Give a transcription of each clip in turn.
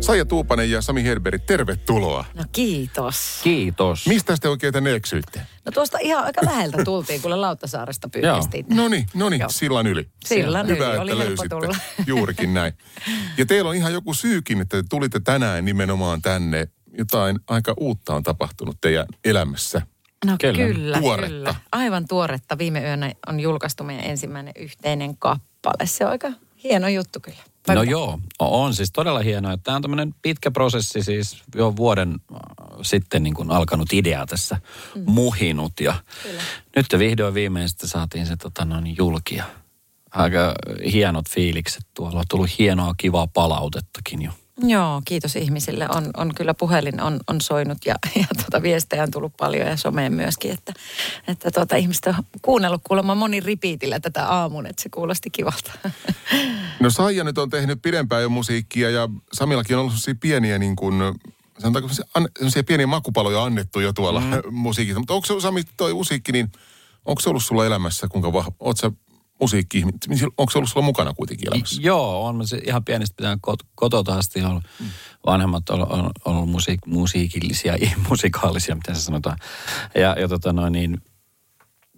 Saija Tuupanen ja Sami Herberg, tervetuloa. No kiitos. Kiitos. Mistä te oikein tänne eksyitte? No tuosta ihan aika läheltä tultiin, kun Lauttasaaresta pyydettiin. No niin, no niin, sillan yli. Sillan Hyvä, yli, että oli helppo löysitte. tulla. Juurikin näin. Ja teillä on ihan joku syykin, että te tulitte tänään nimenomaan tänne. Jotain aika uutta on tapahtunut teidän elämässä. No Kyllä. kyllä, kyllä, Tuoretta. kyllä. Aivan tuoretta. Viime yönä on julkaistu meidän ensimmäinen yhteinen kappale. Se on aika hieno juttu kyllä. No Vaikka- joo, on siis todella hienoa. Tämä on tämmöinen pitkä prosessi, siis jo vuoden äh, sitten niin kuin alkanut idea tässä mm. muhinut. Ja nyt vihdoin viimein sitten saatiin se tota, noin julki ja aika hienot fiilikset tuolla. On tullut hienoa, kivaa palautettakin jo. Joo, kiitos ihmisille. On, on kyllä puhelin on, on soinut ja, ja tuota viestejä on tullut paljon ja someen myöskin, että, että tuota, ihmiset on kuunnellut kuulemma moni ripiitillä tätä aamun, että se kuulosti kivalta. No Saija nyt on tehnyt pidempään jo musiikkia ja Samillakin on ollut sellaisia pieniä niin kuin, sanotaanko sellaisia pieniä makupaloja annettu jo tuolla mm. musiikissa. Mutta onko se Sami toi musiikki, niin onko se ollut sulla elämässä, kuinka vahva, oot sä musiikki, onko se ollut sulla mukana kuitenkin elämässä? Joo, on se ihan pienestä pitää kot- kotota asti ollut. Vanhemmat on, on, on ollut musiik- musiikillisia, musikaalisia, miten se sanotaan. Ja, ja tota noin, niin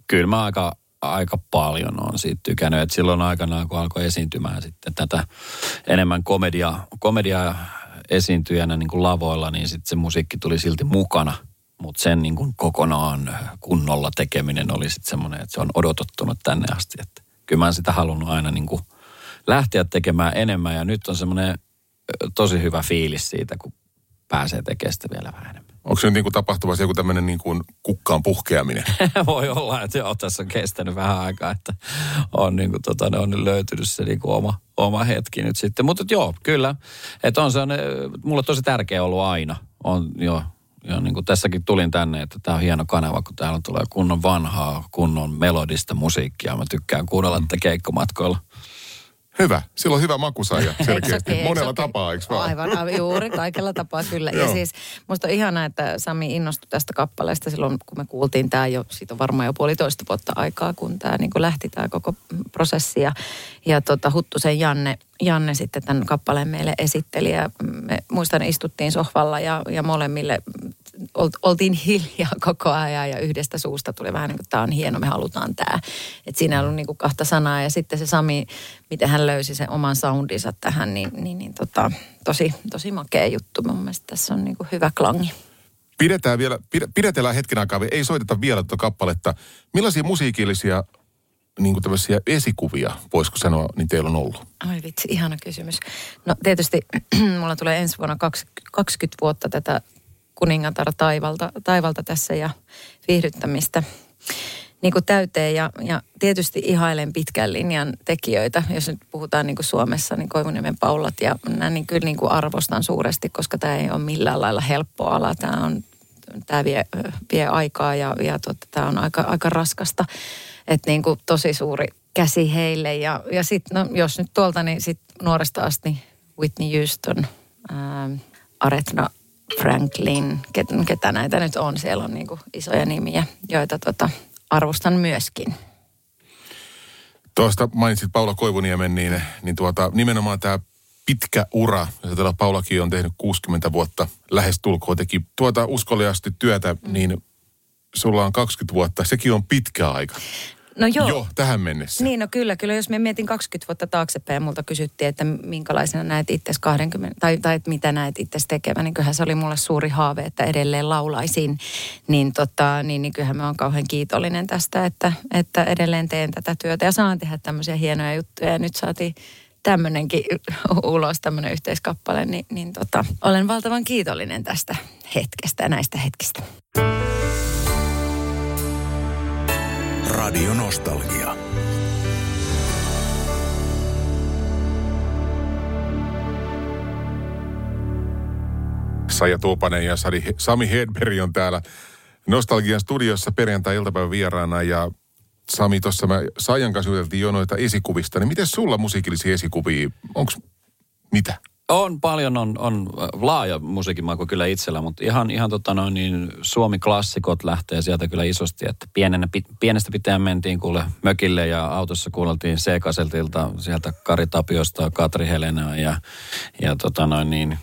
kyllä mä aika, aika paljon on siitä tykännyt. Et silloin aikanaan, kun alkoi esiintymään sitten tätä enemmän komedia, komedia esiintyjänä niin kuin lavoilla, niin sitten se musiikki tuli silti mukana. Mutta sen niin kuin kokonaan kunnolla tekeminen oli sitten semmoinen, että se on odotettunut tänne asti. Että kyllä mä sitä halunnut aina niin kuin lähteä tekemään enemmän ja nyt on semmoinen tosi hyvä fiilis siitä, kun pääsee tekemään sitä vielä vähän enemmän. Onko se nyt niin kuin tapahtumassa joku tämmöinen niin kuin kukkaan puhkeaminen? Voi olla, että joo, tässä on kestänyt vähän aikaa, että on, niin kuin, tota, ne on nyt löytynyt se niin oma, oma hetki nyt sitten. Mutta joo, kyllä, että on se on, eh, mulle tosi tärkeä ollut aina. On jo, jo niin kuin tässäkin tulin tänne, että tämä on hieno kanava, kun täällä tulee kunnon vanhaa, kunnon melodista musiikkia. Mä tykkään kuunnella tätä keikkomatkoilla. Hyvä. Silloin hyvä maku Saija, Eikö selkeästi. eikö Monella okei? tapaa, eikö vaan? Aivan, aivan, juuri, kaikella tapaa kyllä. ja siis musta on ihanaa, että Sami innostui tästä kappaleesta silloin, kun me kuultiin tämä jo, siitä on varmaan jo puolitoista vuotta aikaa, kun tämä niin lähti tämä koko prosessi. Ja, ja tota, Huttusen Janne, Janne sitten tämän kappaleen meille esitteli ja me muistan istuttiin sohvalla ja, ja molemmille oltiin hiljaa koko ajan ja yhdestä suusta tuli vähän niin kuin, tämä on hieno, me halutaan tämä. Että siinä ei ollut niin kuin kahta sanaa ja sitten se Sami, miten hän löysi sen oman soundinsa tähän, niin, niin, niin tota, tosi, tosi makea juttu. Mun mielestä tässä on niin kuin hyvä klangi. Pidetään vielä, pide- pidetellään hetken aikaa, ei soiteta vielä tuota kappaletta. Millaisia musiikillisia niin kuin tämmöisiä esikuvia, voisiko sanoa, niin teillä on ollut? Oi vitsi, ihana kysymys. No tietysti mulla tulee ensi vuonna 20, 20 vuotta tätä kuningatar taivalta, taivalta tässä ja viihdyttämistä niin kuin täyteen. Ja, ja tietysti ihailen pitkän linjan tekijöitä, jos nyt puhutaan niin kuin Suomessa, niin Koivuniemen Paulat ja nämä niin kyllä niin kuin arvostan suuresti, koska tämä ei ole millään lailla helppo ala. Tämä on tämä vie, vie aikaa ja, ja totta, tämä on aika, aika raskasta. Että niin kuin tosi suuri käsi heille. Ja, ja sitten, no, jos nyt tuolta, niin sit nuoresta asti Whitney Houston, ää, Aretna Franklin, ket, ketä näitä nyt on. Siellä on niin kuin isoja nimiä, joita tota, arvostan myöskin. Tuosta mainitsit Paula Koivuniemen, niin, niin tuota, nimenomaan tämä pitkä ura, tällä Paulakin on tehnyt 60 vuotta, lähes tulkoon teki tuota uskollisesti työtä, mm. niin sulla on 20 vuotta, sekin on pitkä aika. No joo. Jo, tähän mennessä. Niin, no kyllä, kyllä. Jos me mietin 20 vuotta taaksepäin ja multa kysyttiin, että minkälaisena näet itse 20, tai, tai että mitä näet itse tekevän, niin kyllähän se oli mulle suuri haave, että edelleen laulaisin. Niin, tota, niin, niin kyllähän mä oon kauhean kiitollinen tästä, että, että edelleen teen tätä työtä ja saan tehdä tämmöisiä hienoja juttuja. Ja nyt saatiin tämmöinenkin ulos, tämmöinen yhteiskappale, niin, niin tota, olen valtavan kiitollinen tästä hetkestä ja näistä hetkistä. Radio Nostalgia. Saija Tuupanen ja Sami Hedberg on täällä Nostalgian studiossa perjantai-iltapäivän vieraana ja Sami, tuossa mä Saijan kanssa juteltiin jo noita esikuvista, niin miten sulla musiikillisia esikuvia, onko mitä? On paljon, on, on laaja musiikimaku kyllä itsellä, mutta ihan, ihan tota noin, niin Suomi-klassikot lähtee sieltä kyllä isosti, että pienenä, pienestä pitäen mentiin kuule mökille ja autossa kuultiin C-kaseltilta sieltä Kari Tapiosta, Katri Helenaa ja, ja tota noin niin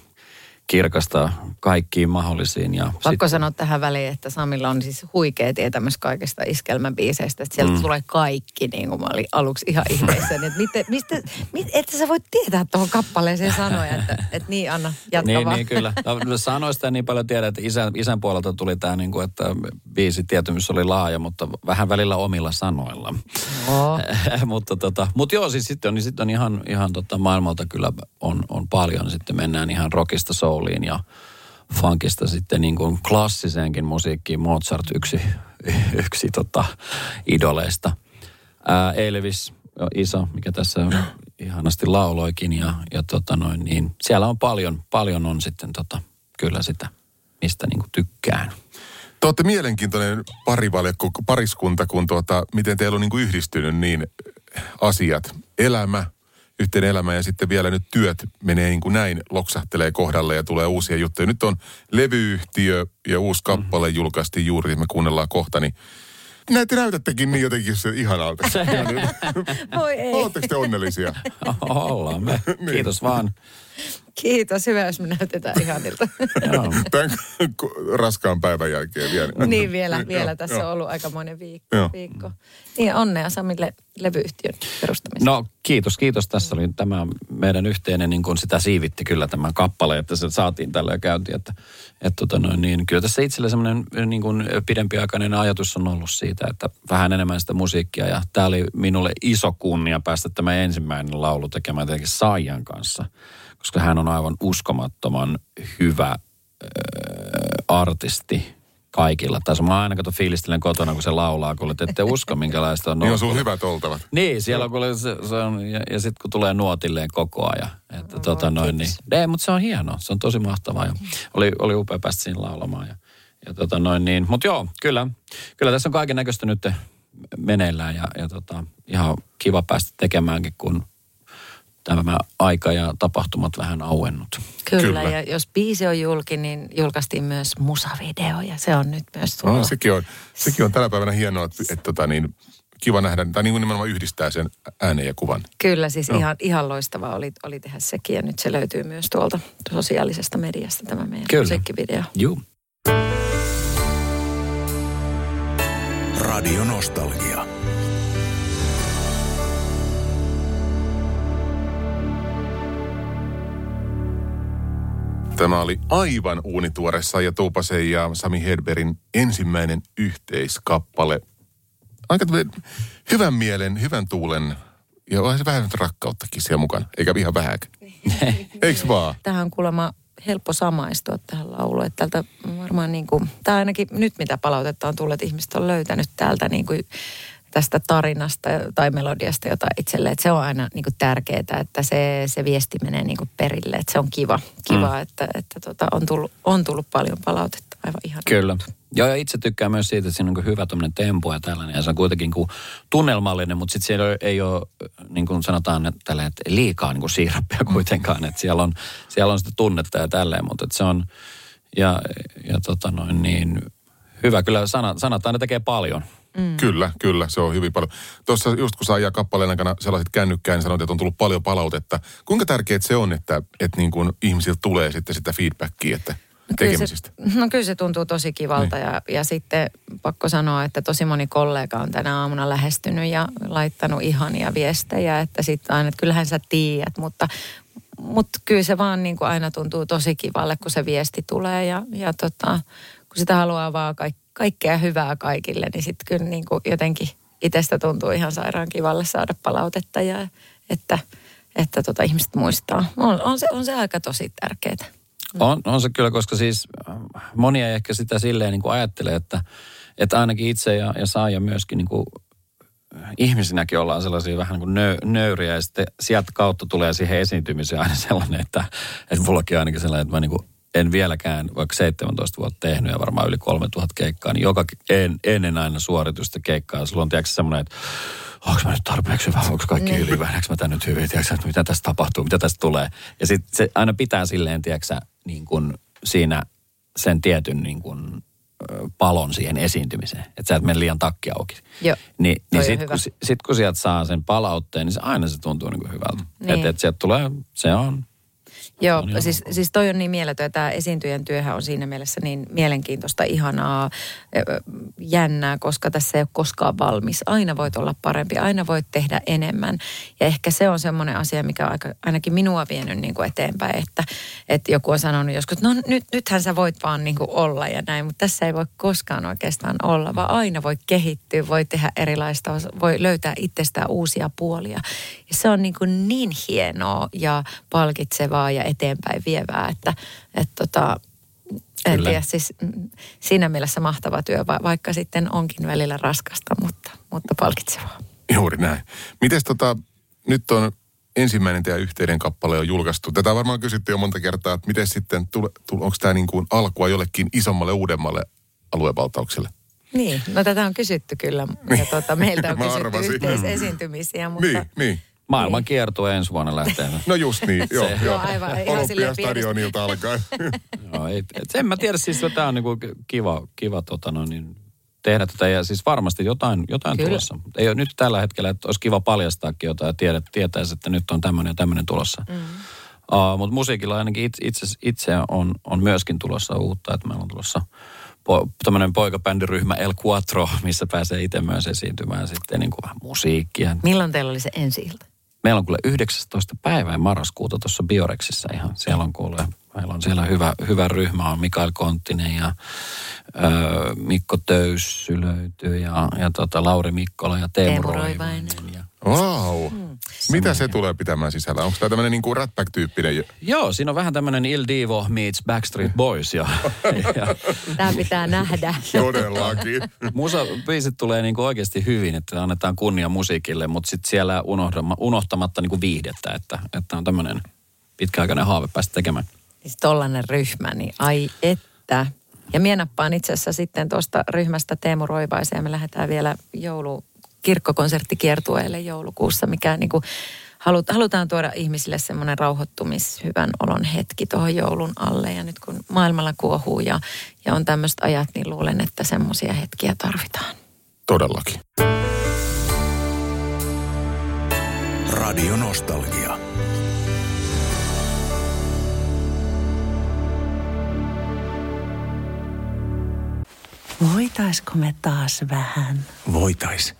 kirkasta kaikkiin mahdollisiin. Ja Pakko sit... sanoa tähän väliin, että Samilla on siis huikea tietämys kaikista iskelmäbiiseistä. Että sieltä mm. tulee kaikki, niin kuin mä olin aluksi ihan ihmeessä. että miten, mistä, mit, että sä voit tietää tuohon kappaleeseen sanoja, että, että niin Anna, jatka niin, vaan. niin, kyllä. No, sanoista niin paljon tiedän, että isän, isän puolelta tuli tämä, niin kuin, että biisi tietämys oli laaja, mutta vähän välillä omilla sanoilla. Oh. mutta tota, mut joo, siis sitten on, niin sit on ihan, ihan tota, maailmalta kyllä on, on paljon. Sitten mennään ihan rockista soul souliin ja funkista sitten niin kuin klassiseenkin musiikkiin. Mozart yksi, yksi tota, idoleista. Ää, Elvis, iso, mikä tässä ihanasti lauloikin ja, ja tota noin, niin siellä on paljon, paljon on sitten tota, kyllä sitä, mistä niin kuin tykkään. Te olette mielenkiintoinen parivaljakko, pariskunta, kun tuota, miten teillä on niin kuin yhdistynyt niin asiat, elämä, yhteen elämä ja sitten vielä nyt työt menee niin kuin näin, loksahtelee kohdalle ja tulee uusia juttuja. Nyt on levyyhtiö ja uusi kappale mm-hmm. julkaistiin juuri, me kuunnellaan kohta, niin näitä näytättekin niin jotenkin se ihanalta. Voi ei. Oletteko te onnellisia? Ollaan me. niin. Kiitos vaan. Kiitos, hyvä jos me näytetään ihanilta. Tämän raskaan päivän jälkeen vielä. niin vielä, niin, vielä. Tässä joo. on ollut aika monen viikko. viikko. Niin onnea Samille levyyhtiön perustamista. No kiitos, kiitos. Tässä oli tämä meidän yhteinen, niin kuin sitä siivitti kyllä tämä kappale, että se saatiin tällä käyntiin. Että, että tota noin, niin, kyllä tässä itsellä semmoinen niin kuin pidempiaikainen ajatus on ollut siitä, että vähän enemmän sitä musiikkia. Ja tämä oli minulle iso kunnia päästä tämä ensimmäinen laulu tekemään tietenkin Saijan kanssa koska hän on aivan uskomattoman hyvä äh, artisti kaikilla. Tai mä aina kato fiilistelen kotona, kun se laulaa, kun te ette usko, minkälaista on. Niin on sun hyvät oltavat. Niin, siellä on, kun se, se on, ja, ja sitten kun tulee nuotilleen koko ajan. Että no, tota noin, niin, ei, mutta se on hienoa, se on tosi mahtavaa ja oli, oli upea päästä siinä laulamaan. Ja, ja tota noin niin, mutta joo, kyllä, kyllä tässä on kaiken näköistä nyt meneillään ja, ja tota, ihan kiva päästä tekemäänkin, kun tämä aika ja tapahtumat vähän auennut. Kyllä, Kyllä. ja jos biisi on julki, niin julkaistiin myös musavideo ja se on nyt myös tullut. No, sekin, on, sekin on tänä päivänä hienoa, että, että, että tota niin, kiva nähdä, tai niin kuin nimenomaan yhdistää sen äänen ja kuvan. Kyllä, siis no. ihan, ihan loistavaa oli, oli tehdä sekin ja nyt se löytyy myös tuolta sosiaalisesta mediasta tämä meidän Kyllä. musiikkivideo. Joo. Radio Nostalgia. Tämä oli aivan uunituore Saija Tuupasen ja Sami Hedberin ensimmäinen yhteiskappale. Aika hyvän mielen, hyvän tuulen ja vähän rakkauttakin siellä mukana, eikä ihan vähäkään. Eikö vaan? Tähän on kuulemma helppo samaistua tähän lauluun. Että tältä varmaan niin kuin, tämä ainakin nyt mitä palautetta on tullut, että ihmiset on löytänyt täältä niin kuin tästä tarinasta tai melodiasta jotain itselleen. Että se on aina niin kuin tärkeää, että se, se viesti menee niin kuin perille. Että se on kiva, kiva mm. että, että tota, on, tullut, on tullut paljon palautetta. Aivan ihan Kyllä. Joo, ja itse tykkään myös siitä, että siinä on niin hyvä tempo ja tällainen. Ja se on kuitenkin kuin tunnelmallinen, mutta sitten siellä ei ole, niin kuin sanotaan, että, tälle, että liikaa niin kuin siirappia kuitenkaan. Että siellä on, siellä on sitä tunnetta ja tälleen, mutta että se on, ja, ja tota noin niin, hyvä. Kyllä sanat, sanat aina tekee paljon. Mm. Kyllä, kyllä, se on hyvin paljon. Tuossa just kun saa ajaa kappaleen aikana sellaiset kännykkään, niin sanoit, että on tullut paljon palautetta. Kuinka tärkeää se on, että, että niin kuin ihmisiltä tulee sitten sitä feedbackia, että tekemisistä? Kyllä se, no kyllä se tuntuu tosi kivalta niin. ja, ja sitten pakko sanoa, että tosi moni kollega on tänä aamuna lähestynyt ja laittanut ihania viestejä, että sitten aina, että kyllähän sä tiedät, mutta, mutta kyllä se vaan niin kuin aina tuntuu tosi kivalle, kun se viesti tulee ja, ja tota, kun sitä haluaa vaan kaikki kaikkea hyvää kaikille, niin sitten kyllä niin kuin jotenkin itsestä tuntuu ihan sairaan kivalle saada palautetta ja että, että tota ihmiset muistaa. On, on, se, on se aika tosi tärkeää. On, on se kyllä, koska siis äh, monia ei ehkä sitä silleen niin kuin ajattelee, että, että ainakin itse ja, ja saaja myöskin niin kuin ihmisinäkin ollaan sellaisia vähän niin kuin nö, nöyriä ja sitten sieltä kautta tulee siihen esiintymiseen aina sellainen, että, että mullakin ainakin sellainen, että mä niin kuin en vieläkään, vaikka 17 vuotta tehnyt ja varmaan yli 3000 keikkaa, niin joka en, ennen aina suoritusta keikkaa, sulla on tiedätkö semmoinen, että onko mä nyt tarpeeksi hyvä, onko kaikki Niin. hyvä, näekö mä tän nyt hyvin, tiedätkö, että mitä tästä tapahtuu, mitä tästä tulee. Ja sitten se aina pitää silleen, tiedätkö, niin kuin siinä sen tietyn niin kuin, palon siihen esiintymiseen, että sä et mene liian takki auki. Joo, Ni, niin sitten kun, sit, kun sieltä saa sen palautteen, niin se aina se tuntuu niin kuin hyvältä. Niin. Että et sieltä tulee, se on, Joo, on ihan siis, ok. siis toi on niin mieletön. Tämä esiintyjän työhän on siinä mielessä niin mielenkiintoista, ihanaa, jännää, koska tässä ei ole koskaan valmis. Aina voit olla parempi, aina voit tehdä enemmän. Ja ehkä se on semmoinen asia, mikä on aika, ainakin minua vienyt niin kuin eteenpäin, että, että joku on sanonut joskus, että no nyt, nythän sä voit vaan niin kuin olla ja näin, mutta tässä ei voi koskaan oikeastaan olla, vaan aina voi kehittyä, voi tehdä erilaista, voi löytää itsestään uusia puolia. Ja se on niin, kuin niin hienoa ja palkitsevaa ja eteenpäin vievää, että, että tota, en Kyllä. tiedä, siis mm, siinä mielessä mahtava työ, va- vaikka sitten onkin välillä raskasta, mutta, mutta palkitsevaa. Juuri näin. Mites tota, nyt on ensimmäinen teidän yhteinen kappale on julkaistu. Tätä varmaan kysytty jo monta kertaa, että miten sitten, onko tämä niin kuin alkua jollekin isommalle, uudemmalle aluevaltaukselle? Niin, no tätä on kysytty kyllä ja tuota, meiltä on kysytty yhteisesiintymisiä, mutta... Niin, niin. Maailman kiertue ensi vuonna lähtee. No just niin, joo. Se- joo. Joo, aivan, Olympiastadionilta alkaen. No, ei, et en mä tiedä, siis tämä on niinku kiva, kiva tota no, niin, tehdä tätä ja siis varmasti jotain, jotain Kyllä. tulossa. Mut Ei ole nyt tällä hetkellä, että olisi kiva paljastaakin jotain ja tiedät, tietäisi, että nyt on tämmöinen ja tämmöinen tulossa. Mm. Uh, Mutta musiikilla ainakin itse, itse, itse on, on myöskin tulossa uutta, että meillä on tulossa po, tämmöinen poikabändiryhmä El Quattro, missä pääsee itse myös esiintymään sitten niin kuin vähän musiikkia. Milloin teillä oli se ensi ilta? Meillä on kuule 19. päivää marraskuuta tuossa Bioreksissa ihan. Siellä on kuule, meillä on siellä hyvä, hyvä ryhmä, on Mikael Konttinen ja ö, Mikko Töyssy löytyy ja, ja tota, Lauri Mikkola ja Teemu. Roivainen. Ja, Wow. Mitä se tulee pitämään sisällä? Onko tämä tämmöinen niin kuin Ratback-tyyppinen? joo, siinä on vähän tämmöinen Il Divo meets Backstreet Boys ja, ja Tämä pitää nähdä. Todellakin. musabiisit tulee niinku oikeasti hyvin, että annetaan kunnia musiikille, mutta sitten siellä unohdama, unohtamatta niinku viihdettä, että, että on tämmöinen pitkäaikainen haave päästä tekemään. Siis tollainen ryhmä, niin ai että. Ja minä nappaan itse asiassa sitten tuosta ryhmästä Teemu Roivaisen ja me lähdetään vielä joulu kirkkokonserttikiertueelle joulukuussa, mikä niin kuin halut, halutaan tuoda ihmisille semmoinen rauhoittumis, hyvän olon hetki tuohon joulun alle. Ja nyt kun maailmalla kuohuu ja, ja on tämmöiset ajat, niin luulen, että semmoisia hetkiä tarvitaan. Todellakin. Radio Nostalgia. Voitaisko me taas vähän Voitais.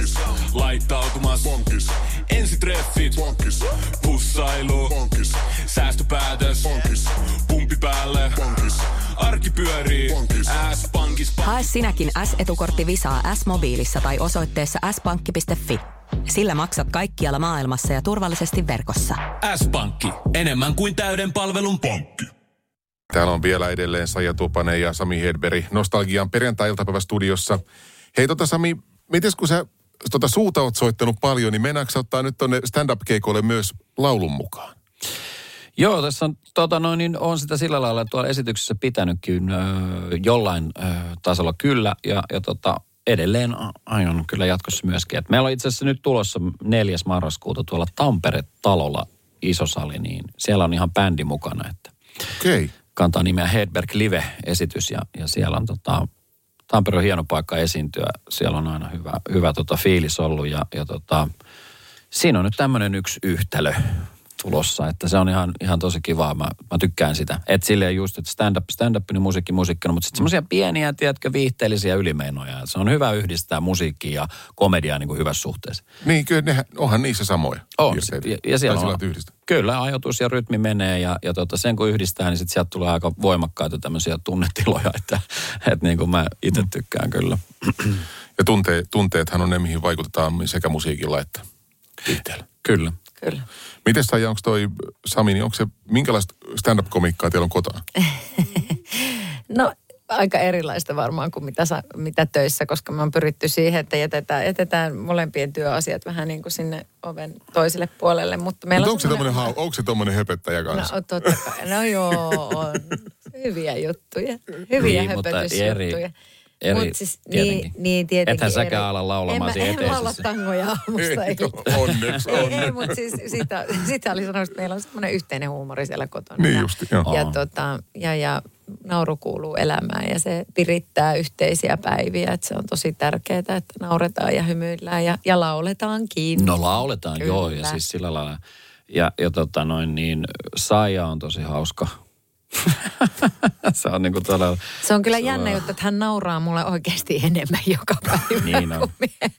Laittautumas. Bonkis. Ensitreffit. Bonkis. Pussailu. Bonkis. Säästöpäätös. Bonkis. Pumpi päälle. Bonkis. Arki pyörii. Bonkis. S-pankis. Hae sinäkin S-etukortti Visaa S-mobiilissa tai osoitteessa s-pankki.fi. Sillä maksat kaikkialla maailmassa ja turvallisesti verkossa. S-pankki. Enemmän kuin täyden palvelun pankki. Täällä on vielä edelleen Saija Tupanen ja Sami Hedberg Nostalgian perjantai-iltapäivästudiossa. Hei tota Sami, mites kun sä tota suuta oot soittanut paljon, niin mennäänkö ottaa nyt tonne stand-up-keikoille myös laulun mukaan? Joo, tässä on, tota noin, niin on sitä sillä lailla tuolla esityksessä pitänytkin ö, jollain ö, tasolla kyllä. Ja, ja tota, edelleen aion kyllä jatkossa myöskin. Et meillä on itse asiassa nyt tulossa 4. marraskuuta tuolla Tampere-talolla isosali, niin siellä on ihan bändi mukana, että Okei. Okay. kantaa nimeä Hedberg Live-esitys ja, ja siellä on tota, Tampere on hieno paikka esiintyä. Siellä on aina hyvä, hyvä tota fiilis ollut ja, ja tota, siinä on nyt tämmöinen yksi yhtälö. Tulossa. Että se on ihan, ihan tosi kivaa. Mä, mä tykkään sitä. Että silleen just, että stand-up, stand-up, niin musiikki musiikkina, mutta sitten semmoisia pieniä, tiedätkö, viihteellisiä ylimeinoja. Se on hyvä yhdistää musiikkia ja komediaa niin kuin hyvässä suhteessa. Niin, kyllä nehän, onhan niissä samoja. On. Ja, ja siellä on, yhdistää. kyllä, ajoitus ja rytmi menee ja, ja tota, sen kun yhdistää, niin sitten sieltä tulee aika voimakkaita tämmöisiä tunnetiloja, että, että niin kuin mä itse tykkään kyllä. Ja tunte, tunteethan on ne, mihin vaikutetaan sekä musiikilla että viihteellä. Kyllä. Kyllä. Miten Saija, onko toi Sami, niin onko se, minkälaista stand-up-komikkaa teillä on kotona? No aika erilaista varmaan kuin mitä, sa, mitä töissä, koska me on pyritty siihen, että jätetään, jätetään molempien työasiat vähän niin kuin sinne oven toiselle puolelle. Mutta meillä Mutta on onko se tommonen, semmoinen- hau, onko se tommonen höpettäjä kanssa? No totta kai. No joo, on. Hyviä juttuja. Hyviä Niin, höpötysjuttuja. eri- eri Mut siis, tietenkin. niin, niin tietenkin. Ethän säkään ala laulamaan en, mä, en laula tangoja aamusta Ei, iltaan. onneksi, Ei, ei onneksi. mutta siis sitä, sitä oli sanonut, että meillä on semmoinen yhteinen huumori siellä kotona. Niin ja, justi, joo. ja, Aa. tota, ja, ja nauru kuuluu elämään ja se virittää yhteisiä päiviä. Että se on tosi tärkeää, että nauretaan ja hymyillään ja, ja lauletaankin. No lauletaan, Kyllä. joo, ja siis sillä lailla. Ja, ja tota noin, niin Saija on tosi hauska. se on niinku todella... Se on kyllä jännä juttu, että hän nauraa mulle oikeasti enemmän joka päivä. Niin on. kuin mie-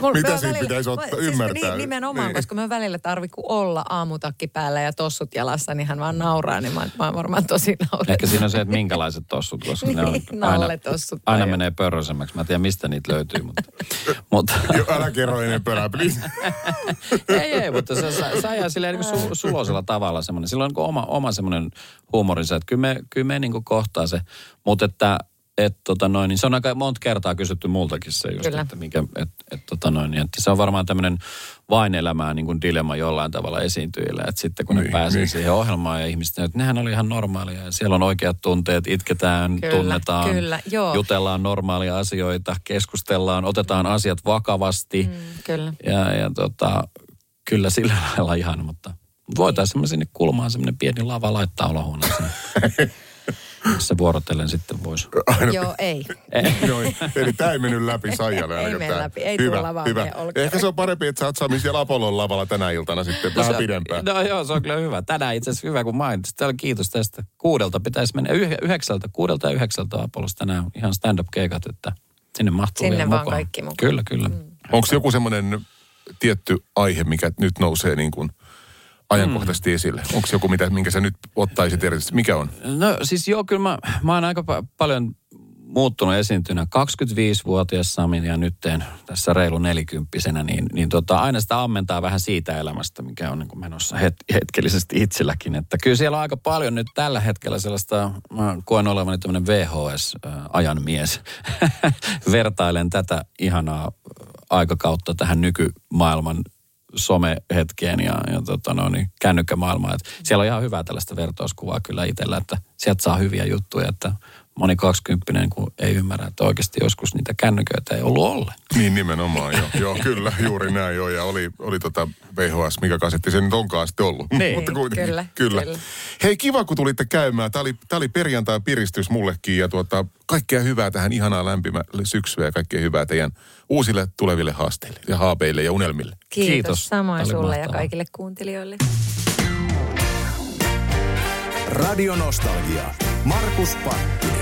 Mulla- Mitä on siitä pitäisi ottaa- ymmärtää? Niin, nimenomaan, Niin. koska me välillä tarvi kuin olla aamutakki päällä ja tossut jalassa, niin hän vaan nauraa, niin mä, mä oon varmaan tosi naurettava. Ehkä siinä on se, että minkälaiset tossut, koska ne on Niin, aina, aina menee pörröisemmäksi. Mä en tiedä, mistä niitä löytyy, mutta... mutta Jo, älä kerro enempää, please. ei, ei, mutta se sa- Saija silleen niin su, suloisella tavalla semmoinen. Sillä on niin oma, oma semmoinen huumorinsa, että kyllä me, kyllä me niin kohtaa se. Mutta että et, tota noin, niin se on aika monta kertaa kysytty multakin se just, Kyllä. että, mikä, et, et, tota noin, niin, että se on varmaan tämmöinen vain elämää niin kuin dilemma jollain tavalla esiintyjillä. Että sitten kun ne Niin, pääsee niin. siihen ohjelmaan ja ihmiset, että nehän oli ihan normaalia ja siellä on oikeat tunteet, itketään, Kyllä, tunnetaan, kyllä, joo. jutellaan normaalia asioita, keskustellaan, otetaan asiat vakavasti. Mm, kyllä. Ja, ja tota, kyllä sillä lailla ihan, mutta voitaisiin me sinne kulmaan semmoinen pieni lava laittaa olohuoneeseen. Se vuorotellen sitten voisi. Joo, ei. Noin. Eli tämä ei mennyt läpi Saijalle. Ei mene tää. läpi. Ei hyvä, tulla vaan hyvä. Ehkä se on parempi, että sä oot Sami siellä Apollon lavalla tänä iltana sitten vähän se- pidempään. No joo, se on kyllä hyvä. Tänään itse asiassa hyvä, kun mainitsit. Täällä kiitos tästä. Kuudelta pitäisi mennä, yh- yhdeksältä, kuudelta ja yhdeksältä Apollossa tänään ihan stand-up-keikat, että sinne mahtuu Sinne vielä vaan mukaan. kaikki mukaan. Kyllä, kyllä. Mm. Onko joku semmoinen tietty aihe, mikä nyt nousee niin kuin ajankohtaisesti Mm. esille? Onko joku, mitä, minkä sä nyt ottaisit erityisesti? Mikä on? No siis joo, kyllä mä, mä oon aika pa- paljon muuttunut esiintynä 25-vuotias Sami ja nyt tässä reilu nelikymppisenä, niin, niin tota, aina sitä ammentaa vähän siitä elämästä, mikä on niin kuin menossa het- hetkellisesti itselläkin. Että kyllä siellä on aika paljon nyt tällä hetkellä sellaista, mä koen olevani tämmöinen VHS-ajan mies. Vertailen tätä ihanaa aikakautta tähän nykymaailman somehetkeen ja, ja tota no, niin kännykkämaailmaan. Et siellä on ihan hyvää tällaista vertauskuvaa kyllä itsellä, että sieltä saa hyviä juttuja, että moni kaksikymppinen kun ei ymmärrä, että oikeasti joskus niitä kännyköitä ei ollut ollenkaan. Niin nimenomaan, joo. joo kyllä, juuri näin joo. Ja oli, oli tota VHS, mikä kasetti se nyt onkaan sitten ollut. Niin, Mutta kuitenkin, kyllä, kyllä. kyllä. Hei, kiva kun tulitte käymään. Tämä oli, tämä oli perjantai piristys mullekin ja tuota, kaikkea hyvää tähän ihanaa lämpimä syksyä ja kaikkea hyvää teidän uusille tuleville haasteille ja haapeille ja unelmille. Kiitos, Kiitos. samoin sulle ja mahtavaa. kaikille kuuntelijoille. Radio Nostalgia. Markus Panttinen.